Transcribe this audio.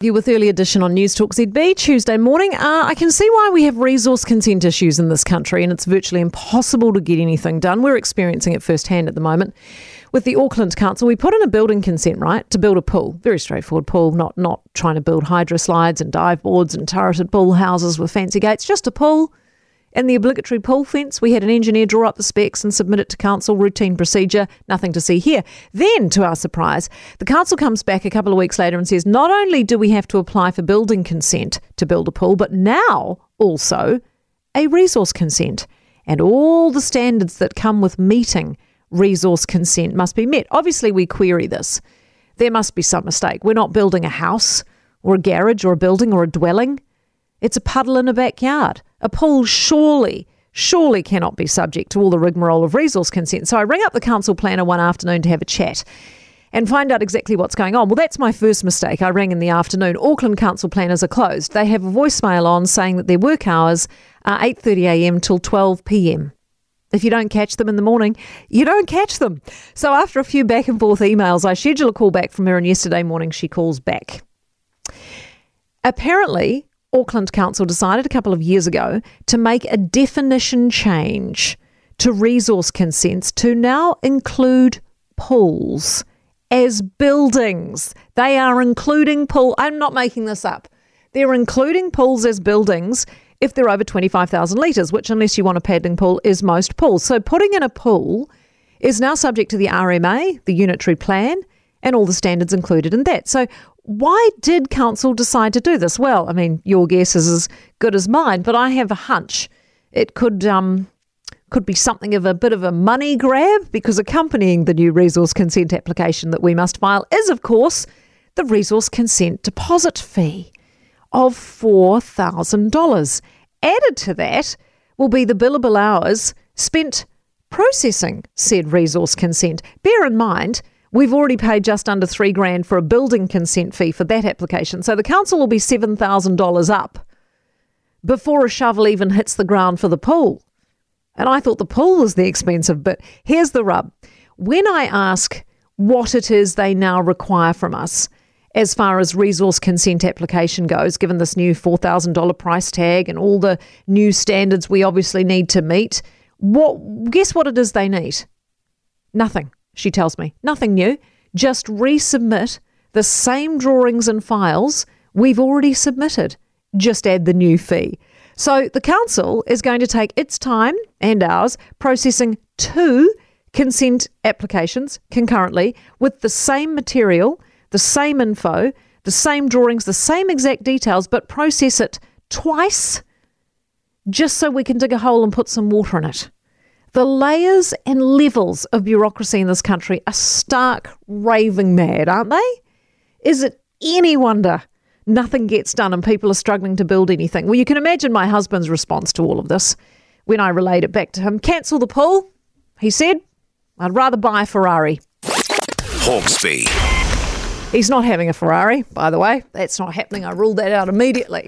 You with early edition on Newstalk ZB Tuesday morning. Uh, I can see why we have resource consent issues in this country, and it's virtually impossible to get anything done. We're experiencing it firsthand at the moment. With the Auckland Council, we put in a building consent right to build a pool, very straightforward pool, not not trying to build hydro slides and dive boards and turreted pool houses with fancy gates, just a pool and the obligatory pool fence, we had an engineer draw up the specs and submit it to council, routine procedure, nothing to see here. Then, to our surprise, the council comes back a couple of weeks later and says not only do we have to apply for building consent to build a pool, but now also a resource consent. And all the standards that come with meeting resource consent must be met. Obviously, we query this. There must be some mistake. We're not building a house or a garage or a building or a dwelling. It's a puddle in a backyard. A pool surely, surely cannot be subject to all the rigmarole of resource consent. So I ring up the council planner one afternoon to have a chat and find out exactly what's going on. Well, that's my first mistake. I rang in the afternoon. Auckland council planners are closed. They have a voicemail on saying that their work hours are 8:30 a.m. till 12 p.m. If you don't catch them in the morning, you don't catch them. So after a few back and forth emails, I schedule a call back from her and yesterday morning she calls back. Apparently, Auckland Council decided a couple of years ago to make a definition change to resource consents to now include pools as buildings. They are including pool. I'm not making this up. They're including pools as buildings if they're over 25,000 litres, which, unless you want a paddling pool, is most pools. So putting in a pool is now subject to the RMA, the unitary plan, and all the standards included in that. So why did council decide to do this? Well, I mean, your guess is as good as mine, but I have a hunch it could um, could be something of a bit of a money grab because accompanying the new resource consent application that we must file is, of course, the resource consent deposit fee of four thousand dollars. Added to that will be the billable hours spent processing said resource consent. Bear in mind We've already paid just under three grand for a building consent fee for that application. So the council will be $7,000 up before a shovel even hits the ground for the pool. And I thought the pool was the expensive, but here's the rub. When I ask what it is they now require from us as far as resource consent application goes, given this new $4,000 price tag and all the new standards we obviously need to meet, what guess what it is they need? Nothing she tells me. Nothing new. Just resubmit the same drawings and files we've already submitted. Just add the new fee. So the council is going to take its time and ours processing two consent applications concurrently with the same material, the same info, the same drawings, the same exact details, but process it twice just so we can dig a hole and put some water in it. The layers and levels of bureaucracy in this country are stark raving mad, aren't they? Is it any wonder nothing gets done and people are struggling to build anything? Well, you can imagine my husband's response to all of this when I relayed it back to him. Cancel the pool, he said. I'd rather buy a Ferrari. Hawkesby. He's not having a Ferrari, by the way. That's not happening. I ruled that out immediately.